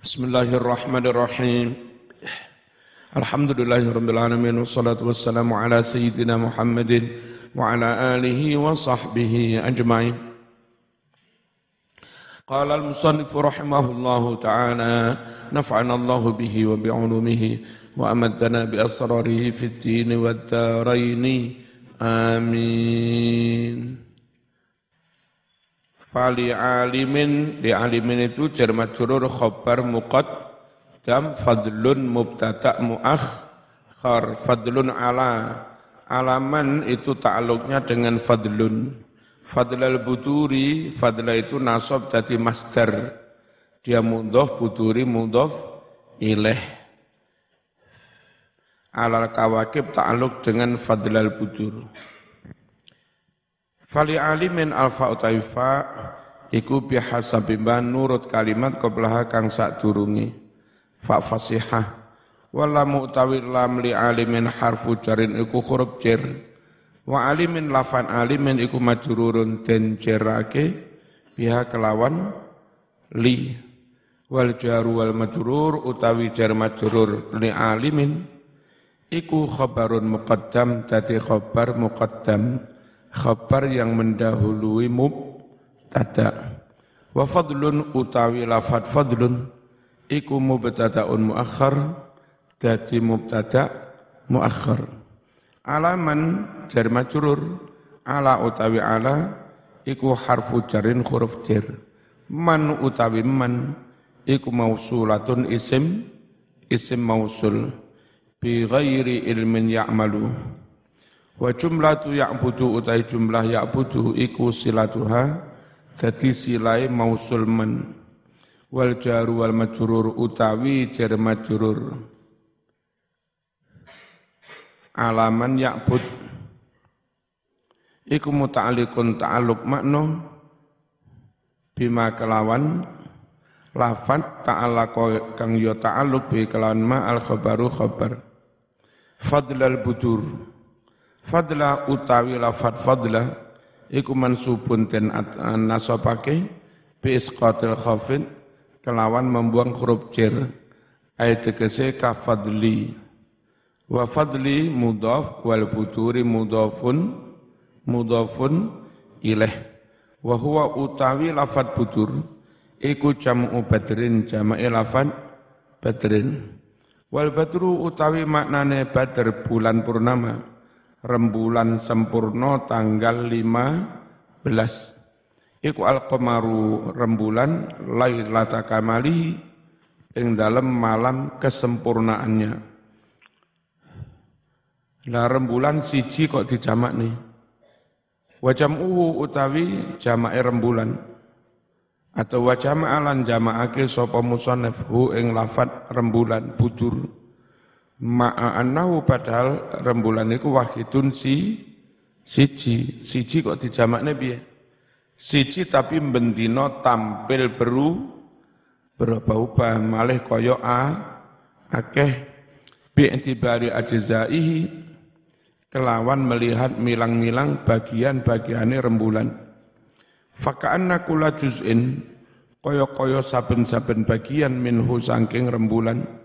بسم الله الرحمن الرحيم. الحمد لله رب العالمين والصلاة والسلام على سيدنا محمد وعلى آله وصحبه أجمعين. قال المصنف رحمه الله تعالى نفعنا الله به وبعلومه وأمدنا بأسراره في الدين والدارين. آمين. Fali alimin. Di alimin itu jar majrur khabar muqaddam fadlun mubtada muakhar fadlun ala. Alaman itu ta'aluknya dengan fadlun. Fadlal buturi fadla itu nasab jadi masdar. Dia mudhof buturi mudhof ileh. Alal kawakib ta'aluk dengan fadlal butur Fali alimin alfa utaifa iku bihasabi nurut kalimat qablaha kang sak durungi fa fasihah wala mu'tawir lam li alimin harfu jarin iku huruf jer. Wa alimin lafan alimin iku majrurun den jerake biha kelawan li. Wal jaru wal majrur utawi jar majrur li alimin iku khabarun muqaddam dadi khabar muqaddam khabar yang mendahului mubtada. Wa fadlun utawi lafad fadlun iku mubtadaun muakhar dadi mubtada muakhar alaman jar majrur ala utawi ala iku harfu jarin huruf jar man utawi man iku mausulatun isim isim mausul. Bi ghairi ilmin ya'malu Wa jumlatu ya'budu utai jumlah ya'budu iku silatuha dadi silai mausul man wal jaru wal majrur utawi jar majrur. Alaman ya'bud. Iku muta'alliqun ta'alluq makna bima kelawan lafat ta'ala kang yo ta'alluq bi kelawan ma al khabaru khabar. Fadlal budur Fadla utawi lafat fadla iku mansubun ten nasabake bi isqatil khafid kelawan membuang huruf jar ayat tegese ka fadli. Wa fadli mudhaf wal buturi mudhafun mudhafun ilaih wa huwa utawi lafat butur iku jam'u badrin jama'i lafat badrin. Wal badru utawi maknane badr bulan purnama rembulan sempurna tanggal 15 iku al-qamaru rembulan lailata kamali ing dalam malam kesempurnaannya. Lah rembulan siji kok dijamak nih? Wajam uhu utawi jamak rembulan. Atau wajam alan jamakake sapa musannaf hu ing lafat rembulan budur Ma'anahu padahal rembulan itu wahidun si siji. Siji kok dijamak nabi Siji tapi bendino tampil beru berubah-ubah malih koyo a akeh bi'tibari ajzaihi kelawan melihat milang-milang bagian-bagiane rembulan. Faka'anna kula juz'in koyo-koyo saben-saben bagian minhu sangking rembulan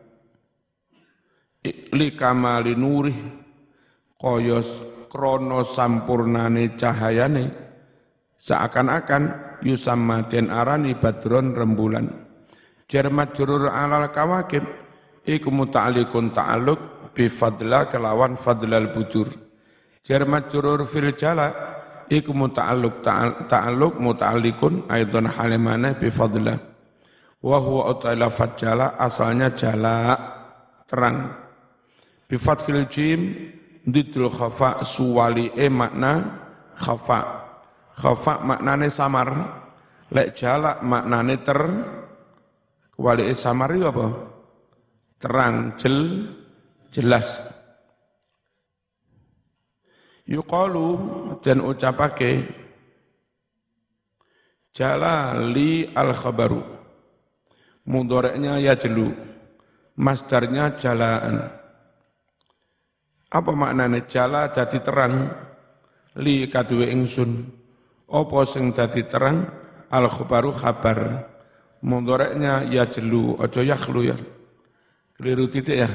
li kamali nurih kaya krana sampurnane cahayane seakan-akan yusamma den arani badron rembulan. Jar majrur alal kawakib iku muta'alliqun ta'alluq bi fadla kelawan fadlal budur jar majrur fil jala iku muta'alluq ta'alluq muta'alliqun aidan halimana bi fadla. Wa fajala asalnya jala terang Bi fathil jim didul khafa suwali e makna khafa. Khafa maknane samar. Lek jalak maknane ter wali e samar itu apa? Terang, jel, jelas. Yuqalu dan ucapake jalali al khabaru. Mudoreknya ya jelu. Masdarnya jalaan. Apa maknane jala dadi terang li kaduwe ingsun. Apa sing dadi terang al khabaru khabar Mundoreknya ya jelu, ojo yakhlu ya. Keliru titik ya.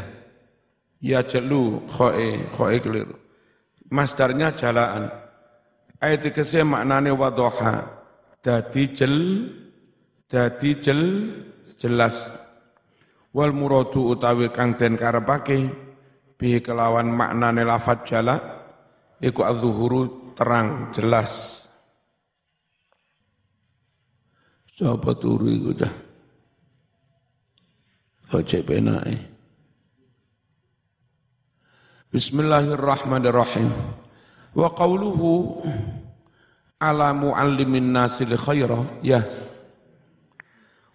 Ya jelu, khoe, khoe keliru. Masdarnya jalaan. Ayat dikasih maknanya wadoha. Dadi jel, dadi jel, jelas. Wal muradu utawi kang den karepake bi kelawan maknane lafat jala iku az-zuhuru terang jelas. Coba turu iku dah. Ojek penake. Bismillahirrahmanirrahim. Wa qawluhu ala muallimin nasil khaira ya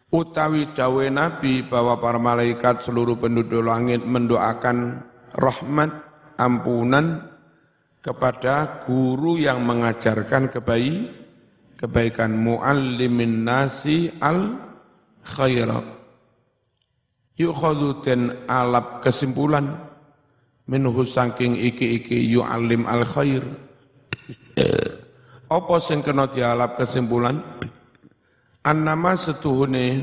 utawi dawe nabi bahwa para malaikat seluruh penduduk langit mendoakan rahmat ampunan kepada guru yang mengajarkan kebaik kebaikan muallimin nasi al khaira. Yukhadhu den alap kesimpulan minhu saking iki-iki yu'allim al khair. Apa sing kena dialap kesimpulan? Annama setuhune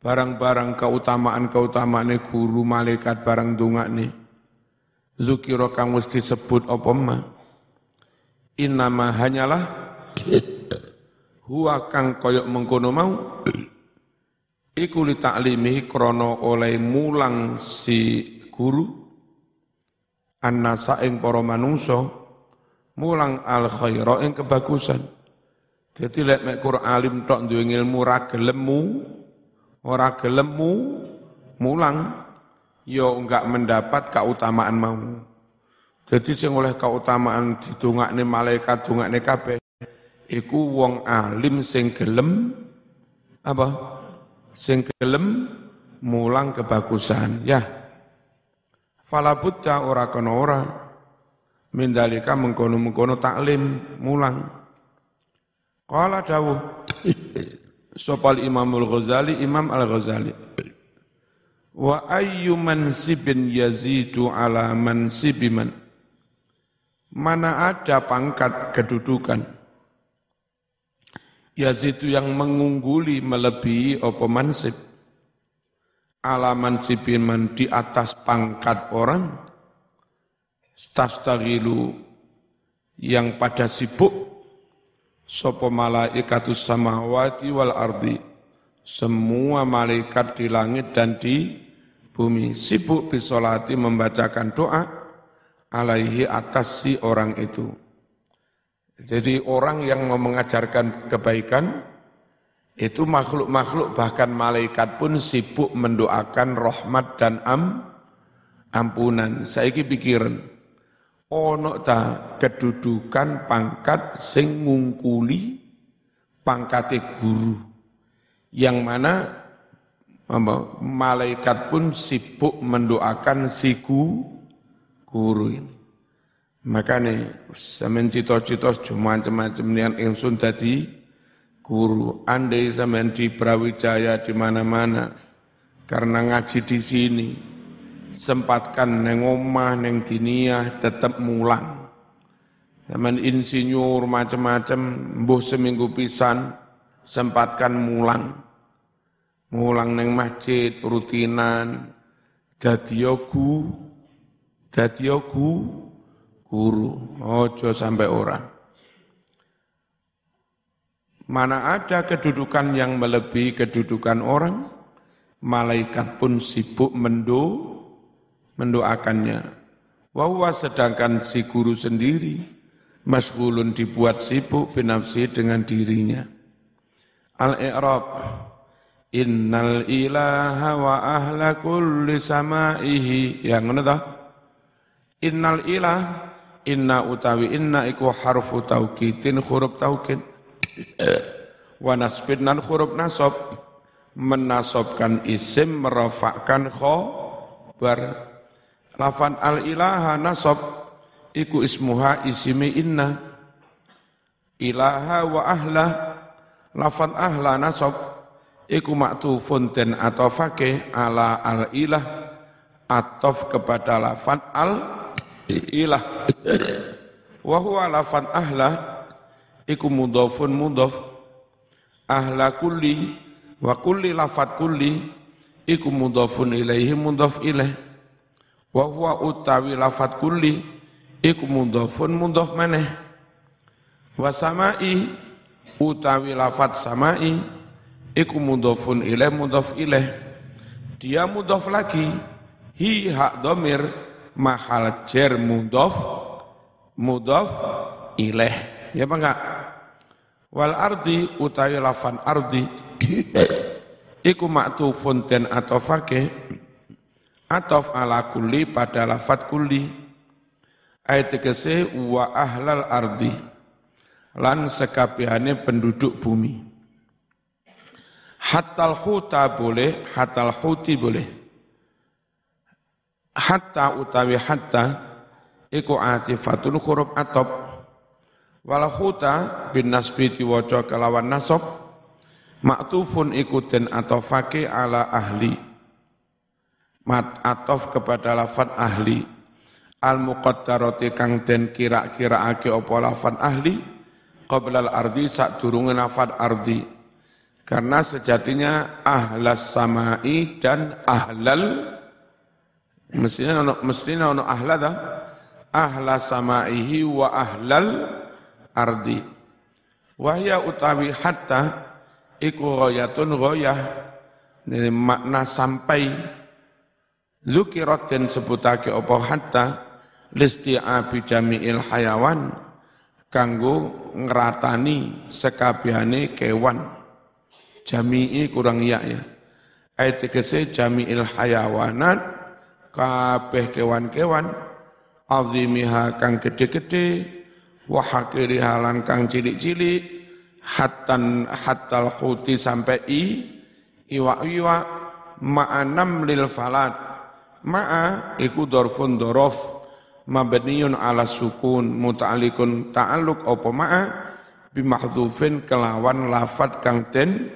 barang-barang keutamaan-keutamaan guru malaikat barang dungakne zukira kang mesti disebut apa ma? Innama hanyalah huwa kang koyok mengkono mau. Iku li taklimi krana oleh mulang si guru. Annasa ing para manungsa mulang al khaira ing kebagusan. Dadi lek mek Quran alim tok duwe ilmu ora gelemu ora gelemu mulang yo ya enggak mendapat keutamaan mau jadi sing oleh keutamaan didongakne malaikat dongakne kabeh iku wong alim sing gelem apa? Sing gelem mulang kebagusan. Ya. Fala buta ora kono ora mindalika mengkono-mengkono taklim mulang. Qala dawuh Sopal Imamul Ghazali Imam Al-Ghazali. Wa ayyu mansibin yazidu ala mansibiman mana ada pangkat kedudukan? Yazidu yang mengungguli melebihi apa mansib? Ala mansibiman di atas pangkat orang? Tastagilu yang pada sibuk sopo malaikatus samawati wal ardi semua malaikat di langit dan di bumi sibuk bisolati membacakan doa alaihi atas si orang itu. Jadi orang yang mau mengajarkan kebaikan itu makhluk-makhluk bahkan malaikat pun sibuk mendoakan rahmat dan am ampunan. Saya pikiran ono ta kedudukan pangkat sing ngungkuli pangkate guru yang mana malaikat pun sibuk mendoakan si guru ini. Makanya sampean cita-cita macam-macam niat ingsun dadi guru. Andai sampean di Brawijaya di mana-mana karena ngaji di sini sempatkan neng omah neng dinia tetap mulang. Zaman insinyur macam-macam mbuh seminggu pisan sempatkan mulang. Mulang neng masjid rutinan jadi yogu Dadi gu guru, ojo sampai orang. Mana ada kedudukan yang melebihi kedudukan orang, malaikat pun sibuk mendo, mendoakannya. Wawa sedangkan si guru sendiri, masgulun dibuat sibuk binafsi dengan dirinya. Al-I'rab, Innal ilaha wa ahla kulli samaihi. Yang mana tahu? Innal ilah inna utawi inna iku harfu taukidin huruf taukid wa nasbin nan huruf nasab menasobkan isim merofakkan khobar lafan al ilaha nasab iku ismuha isimi inna. Ilaha wa ahla lafan ahla nasab iku maktufun den atofake ala al ilah atof kepada lafan al ilah. Wa huwa lafan ahla iku mudhafun mudhaf ahla kulli wa kulli lafat kulli iku mudhafun ilaihi mudhaf ilaih wa huwa utawi lafat kulli iku mudhafun mudhaf maneh. Wa samai utawi lafat samai iku mudhafun ilaih mudhaf ilaih dia mudhaf lagi hi hak domir mahal jer mudhaf mudhaf ilaih ya apa enggak? Wal ardi utawi lafan ardi iku maktufun den atofake atof ala kulli pada lafat kulli. Ayat tegese wa ahlal ardi. Lan sekabehane penduduk bumi. Hatal khuta boleh hatal khuti boleh. Hatta utawi hatta iku atifatun huruf atop wal huta bin nasbi diwaca kelawan nasab. Maktufun iku den atofake ala ahli mat atof kepada lafat ahli al muqaddarati kang den kira-kiraake apa lafat ahli qabla al ardi sak durunge lafat ardi karena sejatinya ahlas samai dan ahlal Mestinya ono mestinya ono ahla dah. Ahla samaihi wa ahlal ardi. Wahya utawi hatta iku ghayatun ghayah. Makna sampai Zukirat dan sebutake apa? Hatta listi'abi jami'il hayawan kanggo ngeratani sekabehane kewan. Jami'i kurang ya ya. Ayat jami'il hayawanat kabeh kewan-kewan azimiha kang gede-gede wa hakiriha lan kang cilik-cilik hatan hatal khuti sampai i iwa-iwa ma'anam lil falat ma'a iku dorfun dorof mabniyun ala sukun muta'alikun ta'aluk opo ma'a bimahdhufin kelawan lafat kang ten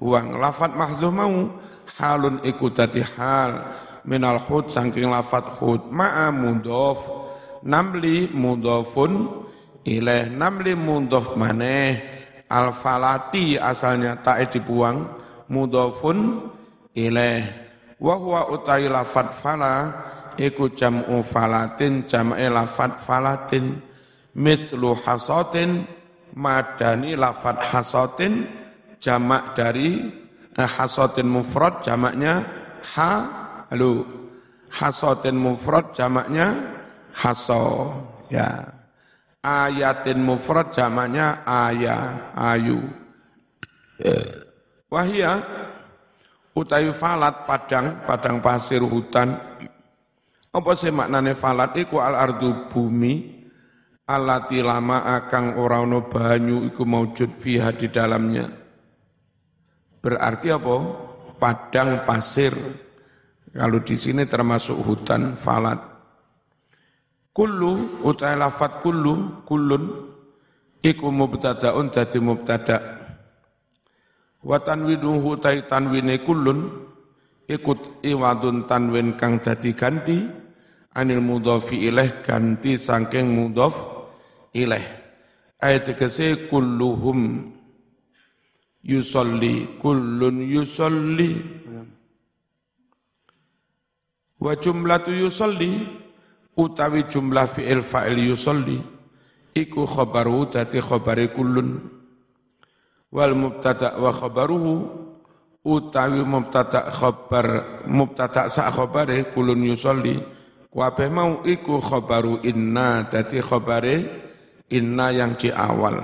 buang. Lafat mahdhuf mau halun iku dadi hal minal khud saking lafat khud ma'a mudhof namli mudhofun ilaih namli mudhof maneh. Al falati asalnya tak dibuang mudhofun ilaih wa huwa utai lafat fala iku jam'u falatin jam'e lafat falatin mithlu hasatin madani lafat hasatin jamak dari eh, hasatin mufrad jamaknya ha Halo. Hasotin mufrad jamaknya haso. Ya. Ayatin mufrad jamaknya aya, ayu. Wahia utawi falat padang, padang pasir hutan. Apa sih maknane falat iku al ardu bumi alati lama akang ora ono banyu iku maujud fiha di dalamnya. Berarti apa? Padang pasir kalau di sini termasuk hutan falat. Kullu utai lafat kullu kullun iku mubtadaun dadi mubtada. Wa tanwinuhu utai tanwine kullun ikut iwadun tanwin kang dadi ganti anil mudhafi ilaih ganti saking mudhaf ilaih. Ayat kese kulluhum yusolli kullun yusolli Wa jumlatu yusolli utawi jumlah fi'il fa'il yusolli iku khabaru dadi khabari kullun wal mubtada wa khabaruhu utawi mubtada khabar mubtada sa khabare kullun yusolli. Kabeh mau iku khabaru inna dadi khabare inna yang di awal.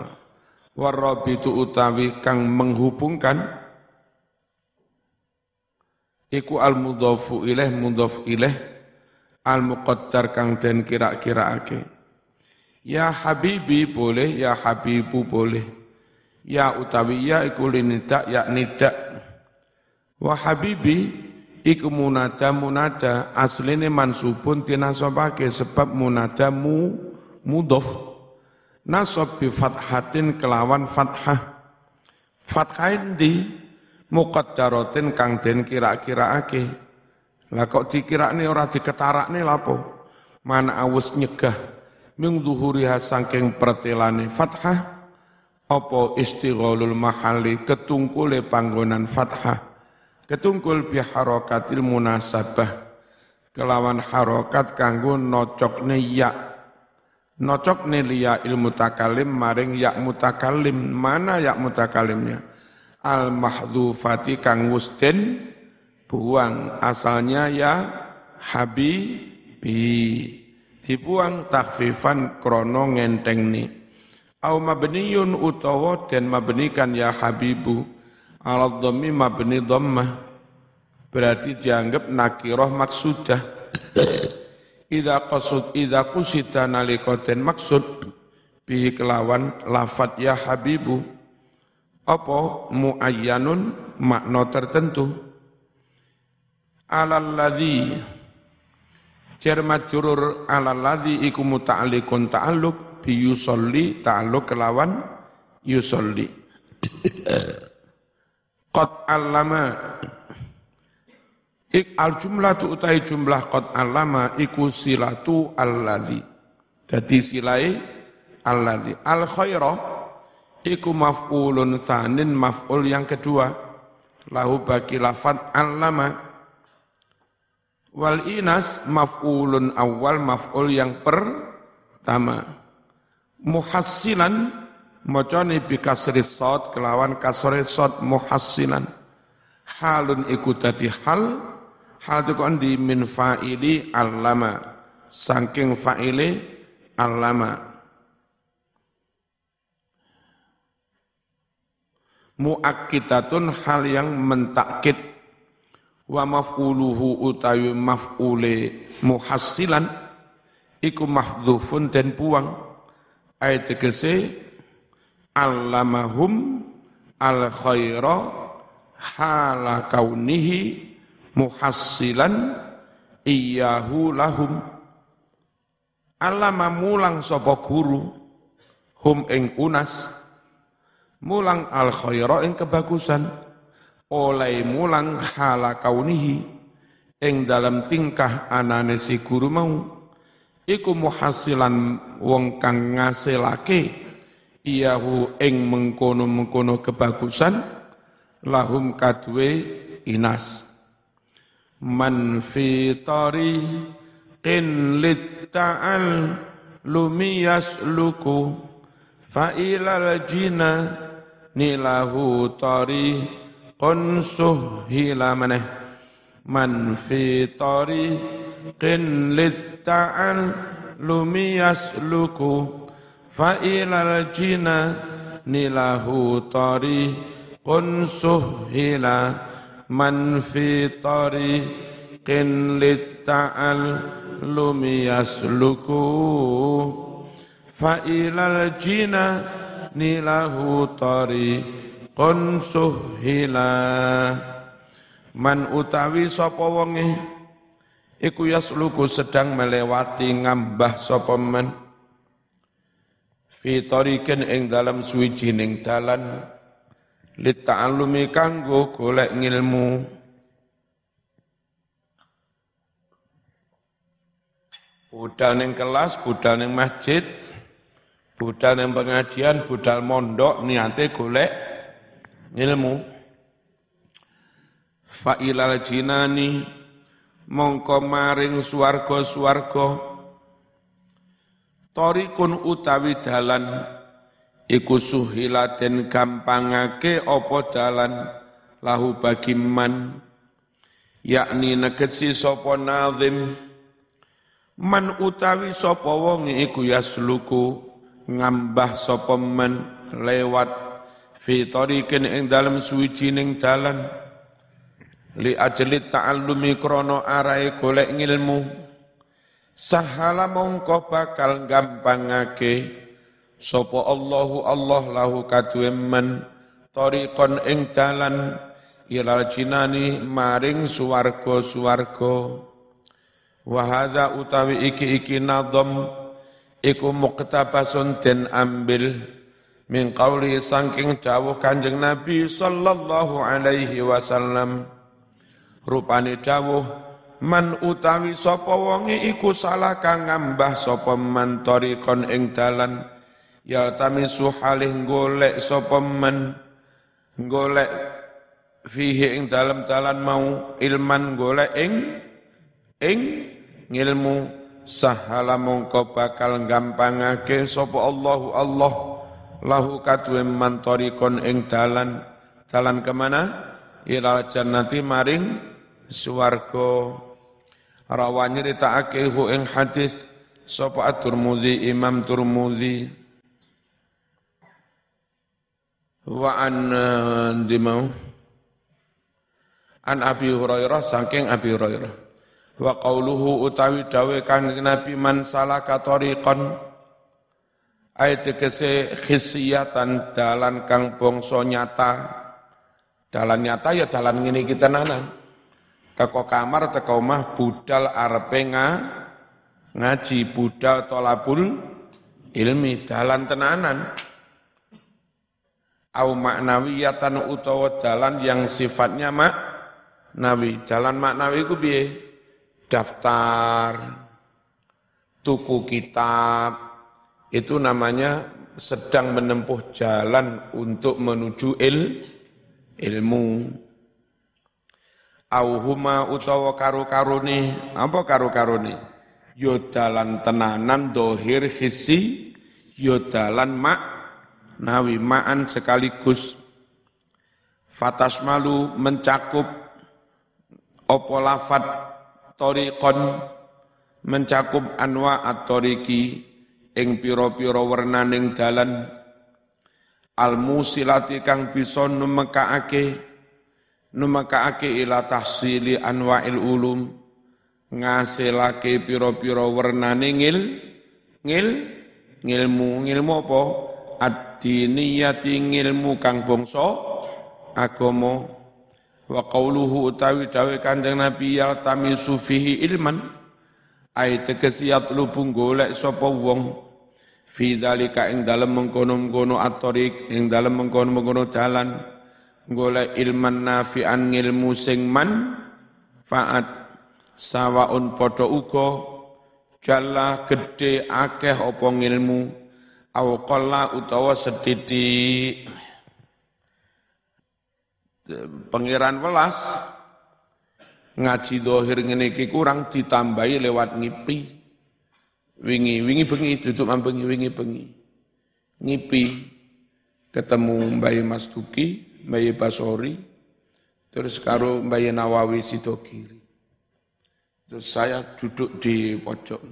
Warabitu utawi kang menghubungkan iku al mudhafu ilaih mudhaf ilaih al muqaddar kang den kira-kiraake ya habibi boleh ya habibu boleh ya utawi ya iku linida ya nida wa habibi iku munada munada asline mansubun tinasabake sebab munada mu mudhaf nasab bi fathatin kelawan fathah. Fathain di muqaddaratin kang den kira-kiraake. Lah kok dikirane ora diketarakne lapo? Mana awus nyegah. Ming duhuriha saking pertelane fathah apa istighalul mahali ketungkule panggonan fathah. Ketungkul bi harakatil munasabah. Kelawan harokat kanggo nocokne ya nocokne liya ilmu takalim maring ya mutakalim. Mana ya mutakalimnya? Al mahdhufati kang wusden buang asalnya ya habibi. Dibuang takfifan krono ngentengni Au mabniyun utawa dan mabnikan ya habibu. Ala dhammi mabni dhammah. Berarti dianggap nakiroh maksudah. Ida qasud ida kusita nalika den maksud bihi kelawan lafat ya habibu. Apa muayyanun makna tertentu? Alal ladzi jar majrur alal ladzi iku muta'alliqun ta'alluq bi yusolli ta'alluq kelawan yusolli. Qad allama Ik al jumlah tu utai jumlah qad allama iku silatu alladhi. Jadi silai alladhi. Al khairah iku maf'ulun tsanin maf'ul yang kedua. Lahu bagi lafat allama. Wal inas maf'ulun awal maf'ul yang pertama muhassilan macane bi kasri sad kelawan kasri sad muhassilan halun iku dadi hal hal itu kan di min fa'ili allama. Saking fa'ili allama. Muakkidatun hal yang mentakkid wa maf'uluhu utawi maf'ule muhassilan iku mafdhufun dan buang ayat tegese allamahum al khaira hala kaunihi muhassilan iyahu lahum. Allama mulang sapa guru hum ing unas mulang al khaira ing kebagusan oleh mulang hala kaunihi ing dalam tingkah anane si guru mau iku muhasilan wong kang ngasilake iyahu ing mengkono-mengkono kebagusan lahum kadwe inas. Man fi tariqin litta'al lumiyas luku fa ilal jina nilahu tariqun suhila maneh. Man fi tariqin litta'al lumi yasluku fa ilal jina nilahu tariqun suhila man fi tariqin lumi yasluku fa ilal jina nilahu tariqun suhila. Man utawi sapa wonge iku yasluku sedang melewati ngambah sapa men? Fi tariqin ing dalam suwijining dalan li ta'allumi kanggo golek ngilmu. Budal ning kelas budal ning masjid budal ning pengajian budal mondok niate golek ngilmu. Fa ilal jinani mongko maring swarga-swarga. Torikun utawi dalan iku suhilaten gampangake apa dalan lahu bagi man yakni negesi sapa nazim. Man utawi sapa wong iku yasluku ngambah sapa man lewat fi tariqin ing dalem suwijining dalan li ajli ta'allumi krono arai golek ngilmu. Sahala mongko bakal gampangake. Sapa Allahu Allah lahu kaduemen tariqon ing dalan. Ilal jinani maring suwarga-suwarga wa hadza utawi iki-iki nadham iku muktabasun den ambil. Min qauli saking dawuh Kanjeng Nabi sallallahu alaihi wasallam rupane dawuh man utawi sapa wonge iku salah kang ngambah sapa man tariqon ing dalan yaltamisu halih golek sapa men golek fihi ing dalam dalan mau ilman golek ing ing ngilmu sahala mongko bakal gampangake sapa Allahu Allah lahu kadue man tariqon ing dalan. Dalan ke mana ila jannati maring swarga rawan nyritakake hu ing hadis sapa at-Tirmidzi Imam Tirmidzi wa an eh, dimau an Abi Hurairah saking Abi Hurairah. Wa qauluhu utawi dawe kang Nabi man salaka tariqan ayat kese khisiatan dalan kang bangsa nyata. Dalan nyata ya dalan ngene kita nanan teko kamar teko omah budal arepe ngaji budal tolabul ilmi dalan tenanan. Au maknawiyatan utawa jalan yang sifatnya mak nawi jalan maknawi ku piye? Daftar tuku kitab itu namanya sedang menempuh jalan untuk menuju il ilmu au huma utawa karu-karune apa karu-karune yo dalan tenanan dohir hisi yo dalan mak nawi ma'an sekaligus. Fatas malu mencakup opo lafat torikon mencakup anwa at-toriki ing piro-piro wernaning dalan. Al musilati kang bisa numekaake numekaake ila tahsili anwa'il ulum. Ngasilake piro-piro wernaning ngil ngil ngilmu. Ngilmu apa? Ad-diniyati ngilmu kang bangsa agama. Wa qauluhu utawi dawe Kanjeng Nabi ya tamisu fihi ilman. Ai tegesi yatlubu golek sapa wong. Fi dzalika ing dalem mengkono-mengkono at-tariq ing dalem mengkono-mengkono dalan golek ilman nafi'an ngilmu sing man faat sawaun padha uga jalla gede akeh apa ngilmu au qalla utawa sedidik. Pangeran welas ngaji dohir ngene iki kurang ditambahi lewat ngipi. Wingi wingi bengi duduk mambengi wingi bengi. Ngipi ketemu Mbak Mas Tuki, Mbak Basori, terus karo Mbak Nawawi Sidogiri. Terus saya duduk di pojok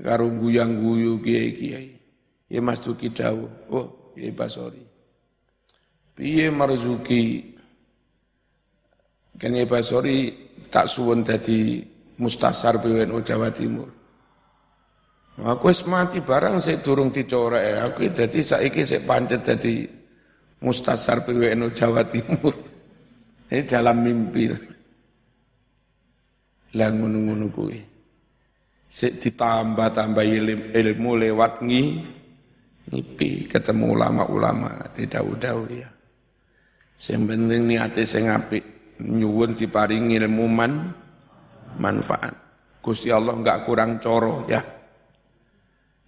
karo guyang-guyu kiai-kiai. Ya Mas Duki dawuh, oh ya Basori. Piye marzuki kan ya Basori tak suwun dadi mustasar PWNU Jawa Timur. Aku wis mati barang sik durung dicorek, aku dadi saiki sik pancet dadi mustasar PWNU Jawa Timur. Ini dalam mimpi. Lah ngono-ngono kuwi ditambah-tambah ilmu lewat ngi, ngipi ketemu ulama-ulama tidak udah ya. Yang penting niate sing apik nyuwun diparingi ilmu man manfaat. Gusti Allah enggak kurang coro ya.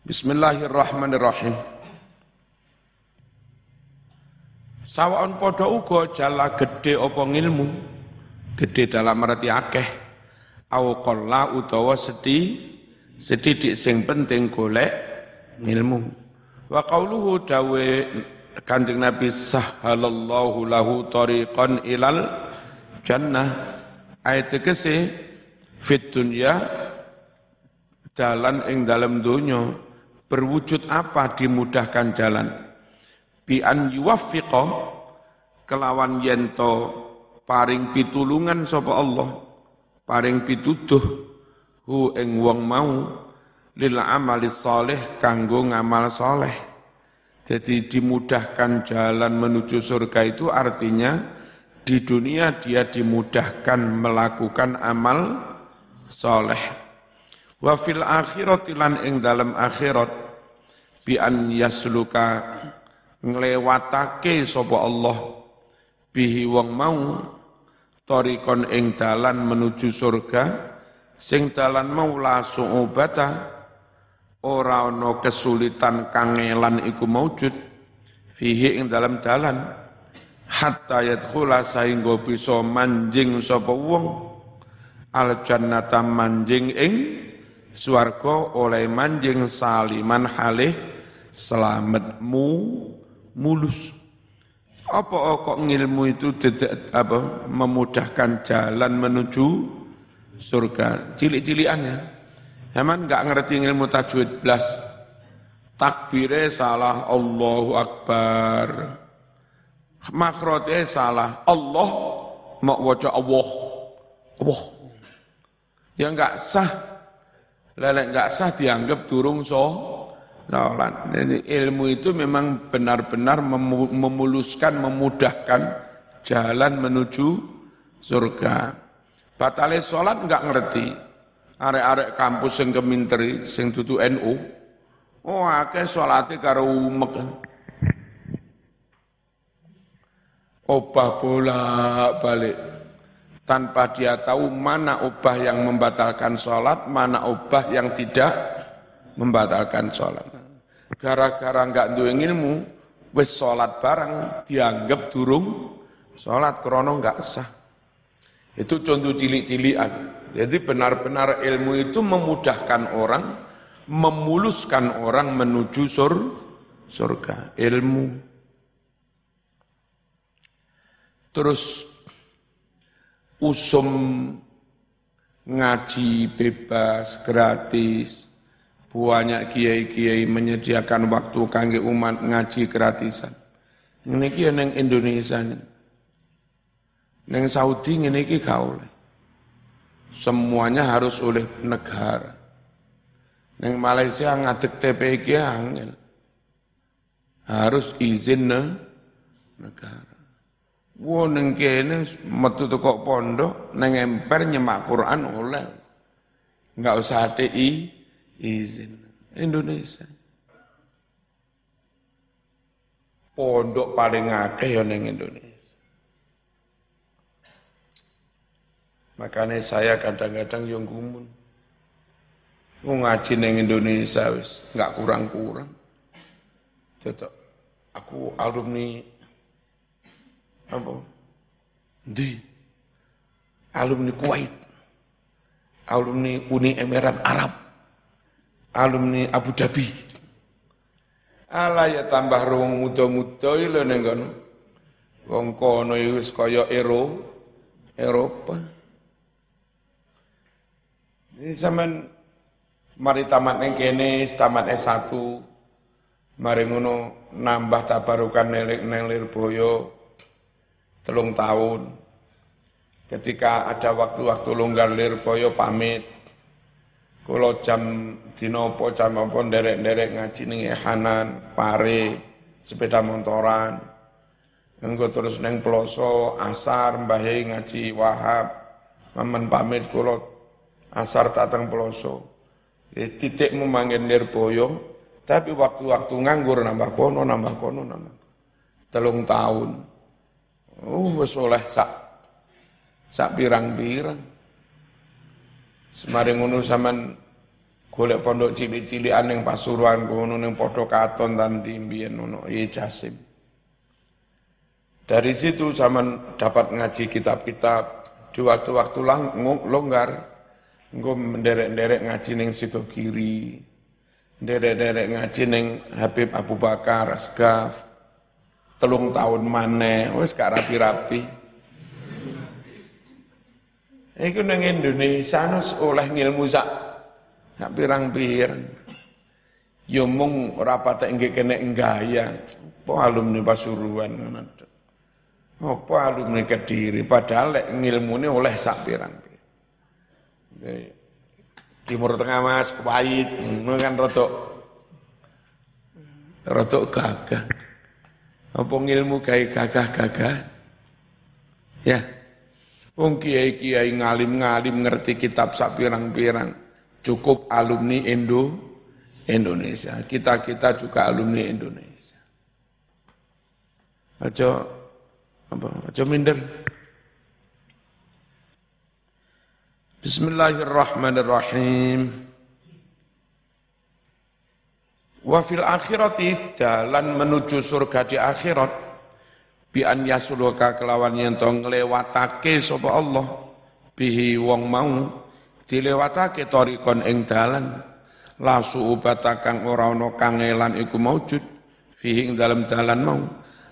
Bismillahirrahmanirrahim. Sawaon podo uga jala gede apa ngilmu. Gede dalam arti akeh. Au qalla utawa sedih sedidik sing penting golek ilmu wa qauluhu dawe Kanjeng Nabi sahhalallahu lahu tariqan ilal jannah ayat kese fit dunya jalan ing dalam dunya berwujud apa dimudahkan jalan bi an yuwaffiqa kelawan yento paring pitulungan sapa Allah paring pituduh hu ing wong mau lil amali soleh kanggo ngamal soleh. Jadi dimudahkan jalan menuju surga itu artinya di dunia dia dimudahkan melakukan amal soleh. Wa fil akhirat lan ing dalam akhirat bi an yasluka nglewatake sapa Allah. Bihi wong mau torikon ing dalan menuju surga sing dalan mau la su'ubata ora ana kesulitan kangelan iku maujud fihi ing dalam dalan. Hatta yadkhula sehingga bisa manjing sapa wong al jannata manjing ing swarga oleh manjing saliman halih selamatmu mulus. Apa kok ngilmu itu tidak apa memudahkan jalan menuju surga? Cilik-cilian ya. Emang nggak ngerti ilmu tajwid. Belas takbirnya salah Allahu Akbar. Makrotnya salah Allah mau wajah Allah. Allah. Ya nggak sah. Lelek nggak sah dianggap turung so Laulan. Jadi ilmu itu memang benar-benar memuluskan, memudahkan jalan menuju surga. Batale sholat nggak ngerti. Arek-arek kampus yang keminteri, sing tutu NU. Oh, akeh sholati karo umek. Obah bolak balik. Tanpa dia tahu mana obah yang membatalkan sholat, mana obah yang tidak membatalkan sholat. Gara-gara nggak duwe ilmu, wis sholat bareng dianggap durung sholat krono nggak sah. Itu contoh cilik-cilian. Jadi benar-benar ilmu itu memudahkan orang, memuluskan orang menuju sur, surga. Ilmu. Terus usum ngaji bebas, gratis, banyak kiai-kiai menyediakan waktu kangge umat ngaji gratisan. Ini kia neng Indonesia Neng Saudi ini ki kau Semuanya harus oleh negara. Neng Malaysia ngadek TPK angel. Harus izin ne negara. Wah neng kene metu kok pondok neng emper nyemak Quran oleh. Enggak usah ada i izin Indonesia. Pondok paling akeh ya ning Indonesia. Makanya saya kadang-kadang yang gumun. Ngaji neng Indonesia wis nggak kurang-kurang. Tetap aku alumni apa? Di alumni Kuwait, alumni Uni Emirat Arab, alumni Abu Dhabi. Ala ya tambah rong muda-muda lho ning kono. Wong kono wis kaya Ero, Eropa. Ini zaman mari tamat ning kene, tamat S1. Mari ngono nambah tabarukan nelik neng Lirboyo telung tahun. Ketika ada waktu-waktu longgar Lirboyo pamit kalau jam dinopo jam apa derek-derek ngaji ning Hanan, Pare, sepeda motoran. Engko terus neng Ploso, Asar, Mbah ngaji Wahab, Maman pamit kula Asar datang Ploso. E, titik memangin Nirboyo, tapi waktu-waktu nganggur nambah kono, nambah kono, nambah telung tahun. Uh, wis oleh sak sak pirang-pirang. Semaring ngono sampean golek pondok cilik-cilikan ning Pasuruan ngono ning padha katon tanti mbiyen ngono ya Jasim. Dari situ zaman dapat ngaji kitab-kitab di waktu-waktu longgar engko menderek-derek ngaji ning situ kiri. Derek-derek ngaji ning Habib Abu Bakar Asgaf. Telung tahun maneh wis gak rapi-rapi. Iku nang Indonesia nus oleh ngilmu sak sak pirang-pirang. Yo mung ora patek nggih kene gaya. Apa alumni Pasuruan ngono. Apa alumni Kediri padahal lek ngilmune oleh sak pirang-pirang. Timur Tengah Mas, Kuwait, ngono kan rotok rotok gagah. Apa ngilmu gawe gagah-gagah? Ya. Wong kiai-kiai ngalim-ngalim ngerti kitab sak pirang-pirang. Cukup alumni Indo Indonesia. Kita-kita juga alumni Indonesia. Aja apa? Aja minder. Bismillahirrahmanirrahim. Wa fil akhirati dalan menuju surga di akhirat bi an yasuluka kelawan yen to nglewatake sapa Allah. Bihi wong mau dilewatake torikon ing dalan. La suubata kang ora ana kangelan iku maujud. Fihi ing dalam dalan mau.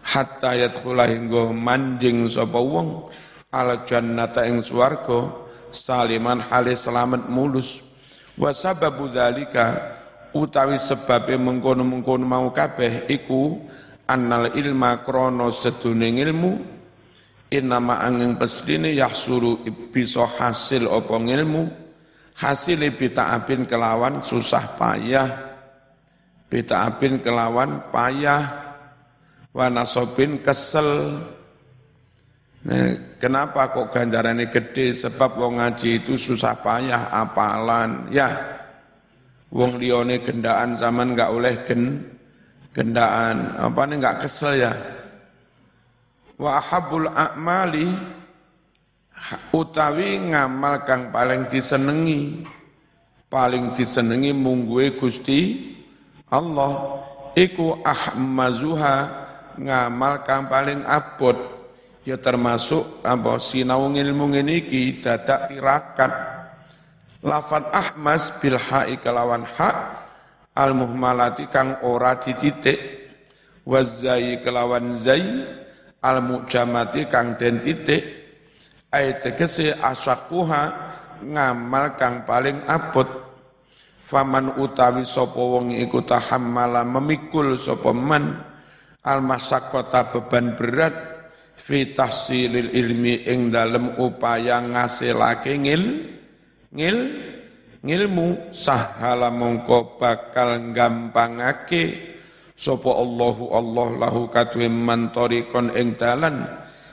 Hatta yadkhula hingga manjing sapa wong. Al jannata ing swarga. Saliman halis selamat mulus. Wa sababu dzalika utawi sebabe mengkono-mengkono mau kabeh iku annal ilma krono seduning ilmu innama angin pesline yahsulu bisa hasil apa ilmu hasil bita'abin kelawan susah payah bita'abin kelawan payah wa nasobin kesel Nah, kenapa kok ganjarannya gede? Sebab wong ngaji itu susah payah, apalan. Ya, Wong lione gendaan zaman nggak oleh gen, gendaan. Apa nih nggak kesel ya? Wa ahabul a'mali utawi ngamal kang paling disenengi paling disenengi mungguwe Gusti Allah iku ahmazuha ngamal kang paling abot ya termasuk apa sinau ilmu ngene dadak tirakat lafat ahmas bil ha'i kelawan ha al muhmalati kang ora dititik. Wazai kelawan zai al mujamati kang den titik. Ayat tegese asakuha ngamal kang paling abot. Faman utawi sapa wong iku tahammala memikul sapa man al masaqqata beban berat fi tahsilil ilmi ing dalem upaya ngasilake ngil ngil ngilmu sahala mongko bakal gampangake. Sapa Allahu Allah lahu katwe mantorikon ing dalan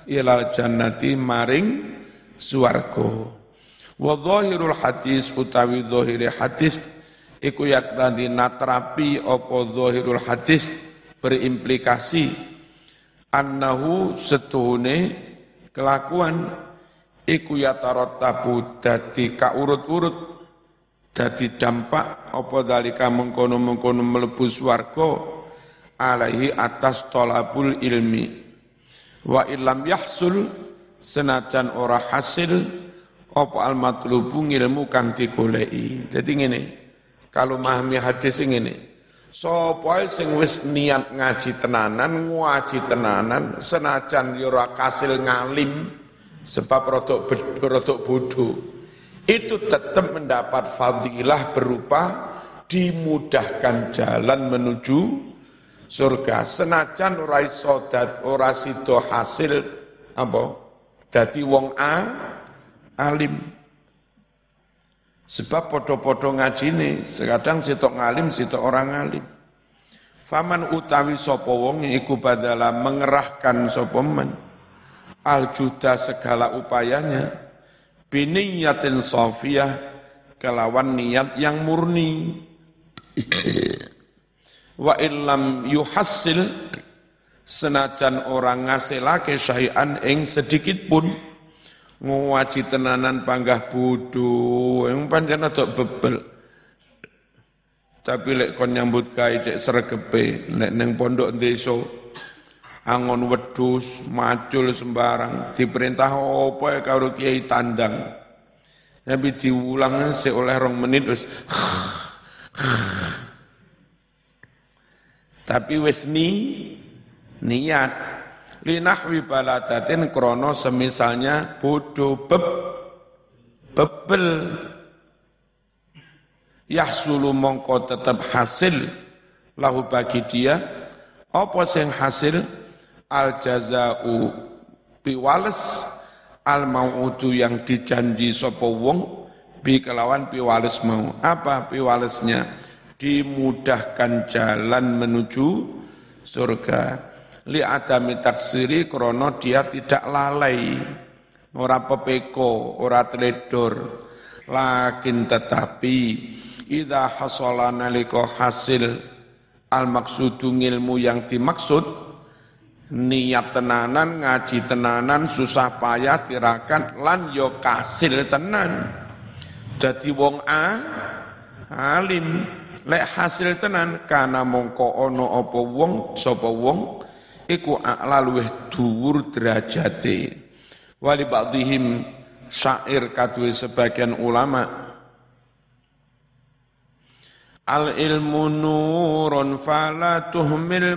ilal jannati maring swarga. Wa dhahirul hadis utawi dhahire hadis iku yak tadi natrapi apa dhahirul hadis berimplikasi annahu setuhune kelakuan iku tabu dadi kaurut-urut dadi dampak apa dalika mengkono-mengkono mlebu swarga? Alaihi atas tolabul ilmi. Wa ilam yahsul senajan ora hasil apa al matlubu ilmu kang digoleki? Dadi ngene kalau memahami hadis ngene sapa sing wis niat ngaji tenanan ngaji tenanan senajan yo ora kasil ngalim sebab rotok, rotok bodoh itu tetap mendapat fadilah berupa dimudahkan jalan menuju surga. Senajan ora iso ora sida hasil apa? Dadi wong a alim. Sebab podo-podo ngaji ini sekadang sitok ngalim sitok orang alim faman utawi sapa wong iku badala mengerahkan sapa men. Al juda segala upayanya biniyatin sofiyah kelawan niat yang murni. Wa illam yuhassil senajan orang ngasilake syai'an ing sedikit pun ngaji tenanan panggah budu yang panjang atau bebel. Tapi lek kon nyambut gawe cek sregepe nek ning pondok desa angon wedus, macul sembarang, diperintah apa ya karo kiai tandang. Tapi diulang se oleh rong menit wis. Tapi wis ni niat. Linahwi baladatin krono semisalnya bodoh beb bebel. Yahsulu mongko tetap hasil. Lahu bagi dia apa sing hasil al jazau piwales al mau'udu yang dijanji sapa wong bi kelawan piwales mau. Apa piwalesnya? Dimudahkan jalan menuju surga. Li adami taksiri krono dia tidak lalai. Ora pepeko ora teledor. Lakin tetapi idza hasala nalika hasil. Al maksudu ilmu yang dimaksud niat tenanan, ngaji tenanan, susah payah tirakan lan yo kasil tenan. Jadi wong A alim lek hasil tenan kana mongko ono apa wong sapa wong iku a'la luweh dhuwur derajate wali ba'dihim syair kadue sebagian ulama Al ilmu nurun fala tuhmil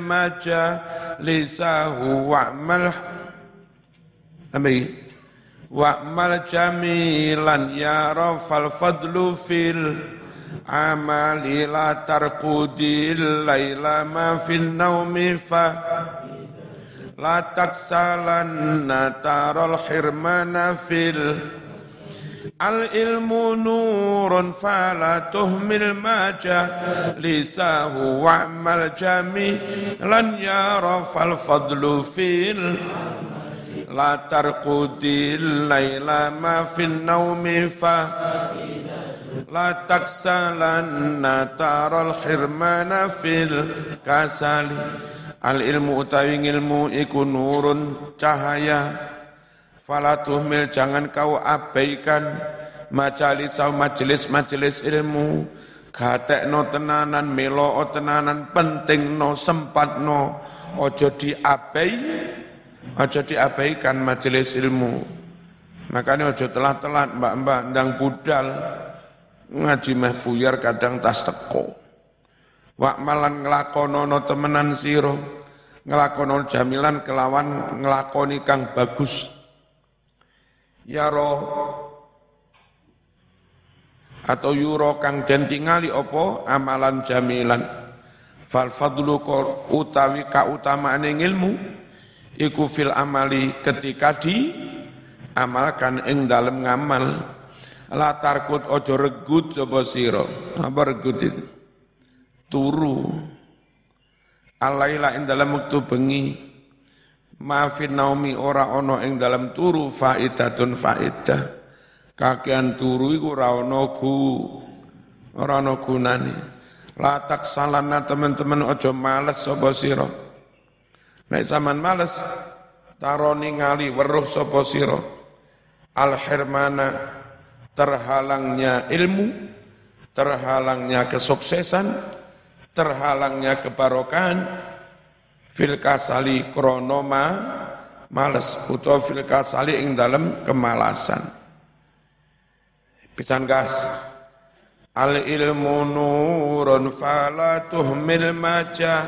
lisahu wa'mal Amin Wa'mal jamilan ya rafal fadlu fil amali la tarqudil layla ma fil naumi fa la taksalanna hirmana fil al ilmu nurun fala tuhmil maja lisahu wa'mal jamilan ya rafal fadlu fil la tarqudil laila ma fin naumi fa la taksalanna taral hirmana fil kasali al ilmu utawi ilmu iku nurun cahaya fala tuhmil jangan kau abaikan majalis majelis-majelis ilmu gatekno tenanan melo tenanan penting no sempat no ojo diabai Aja diabaikan majelis ilmu. Makanya ojo telat-telat mbak-mbak ndang budal ngaji meh buyar kadang tas teko. Wak malan nglakonono temenan siro, nglakono jamilan kelawan nglakoni kang bagus. Ya roh. Atau yuro kang den tingali opo amalan jamilan. Fal fadlu utawi kautamaan ilmu iku fil amali ketika di amalkan ing dalem ngamal. La tarkut ojo regut coba sira. Apa regut itu? Turu. Alaila ing dalam waktu bengi maafin naumi ora ono ing dalam turu faidatun faidah kakean turu iku ora ono gu ora ono gunane. La taksalana teman-teman ojo males sapa sira. Nek zaman males taroni ngali weruh sapa sira. Al hirmana terhalangnya ilmu terhalangnya kesuksesan terhalangnya kebarokahan fil kasali kronoma males. Utawa fil kasali ing kemalasan. Pisan gas. Al ilmu nurun fala tuhmil maja.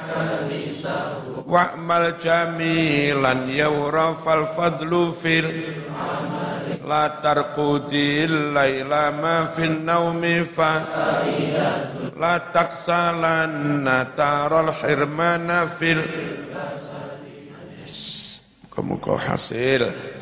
Wa'mal jamilan yawrafal fadlu fil La naumi fa. La taksalanna taral hirmana fil. Hasil